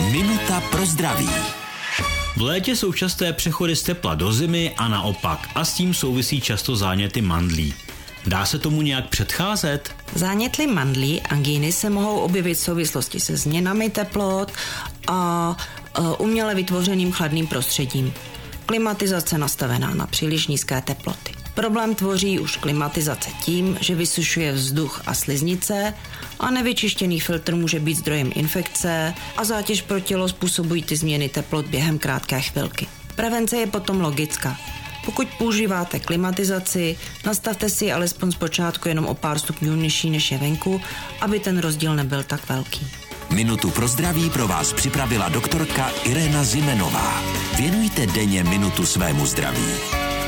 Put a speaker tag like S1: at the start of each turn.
S1: Minuta pro zdraví.
S2: V létě jsou časté přechody z tepla do zimy a naopak a s tím souvisí často záněty mandlí. Dá se tomu nějak předcházet?
S3: Zánětly mandlí, angíny se mohou objevit v souvislosti se změnami teplot a uměle vytvořeným chladným prostředím. Klimatizace nastavená na příliš nízké teploty. Problém tvoří už klimatizace tím, že vysušuje vzduch a sliznice a nevyčištěný filtr může být zdrojem infekce a zátěž pro tělo způsobují ty změny teplot během krátké chvilky. Prevence je potom logická. Pokud používáte klimatizaci, nastavte si alespoň zpočátku jenom o pár stupňů nižší než je venku, aby ten rozdíl nebyl tak velký.
S1: Minutu pro zdraví pro vás připravila doktorka Irena Zimenová. Věnujte denně minutu svému zdraví.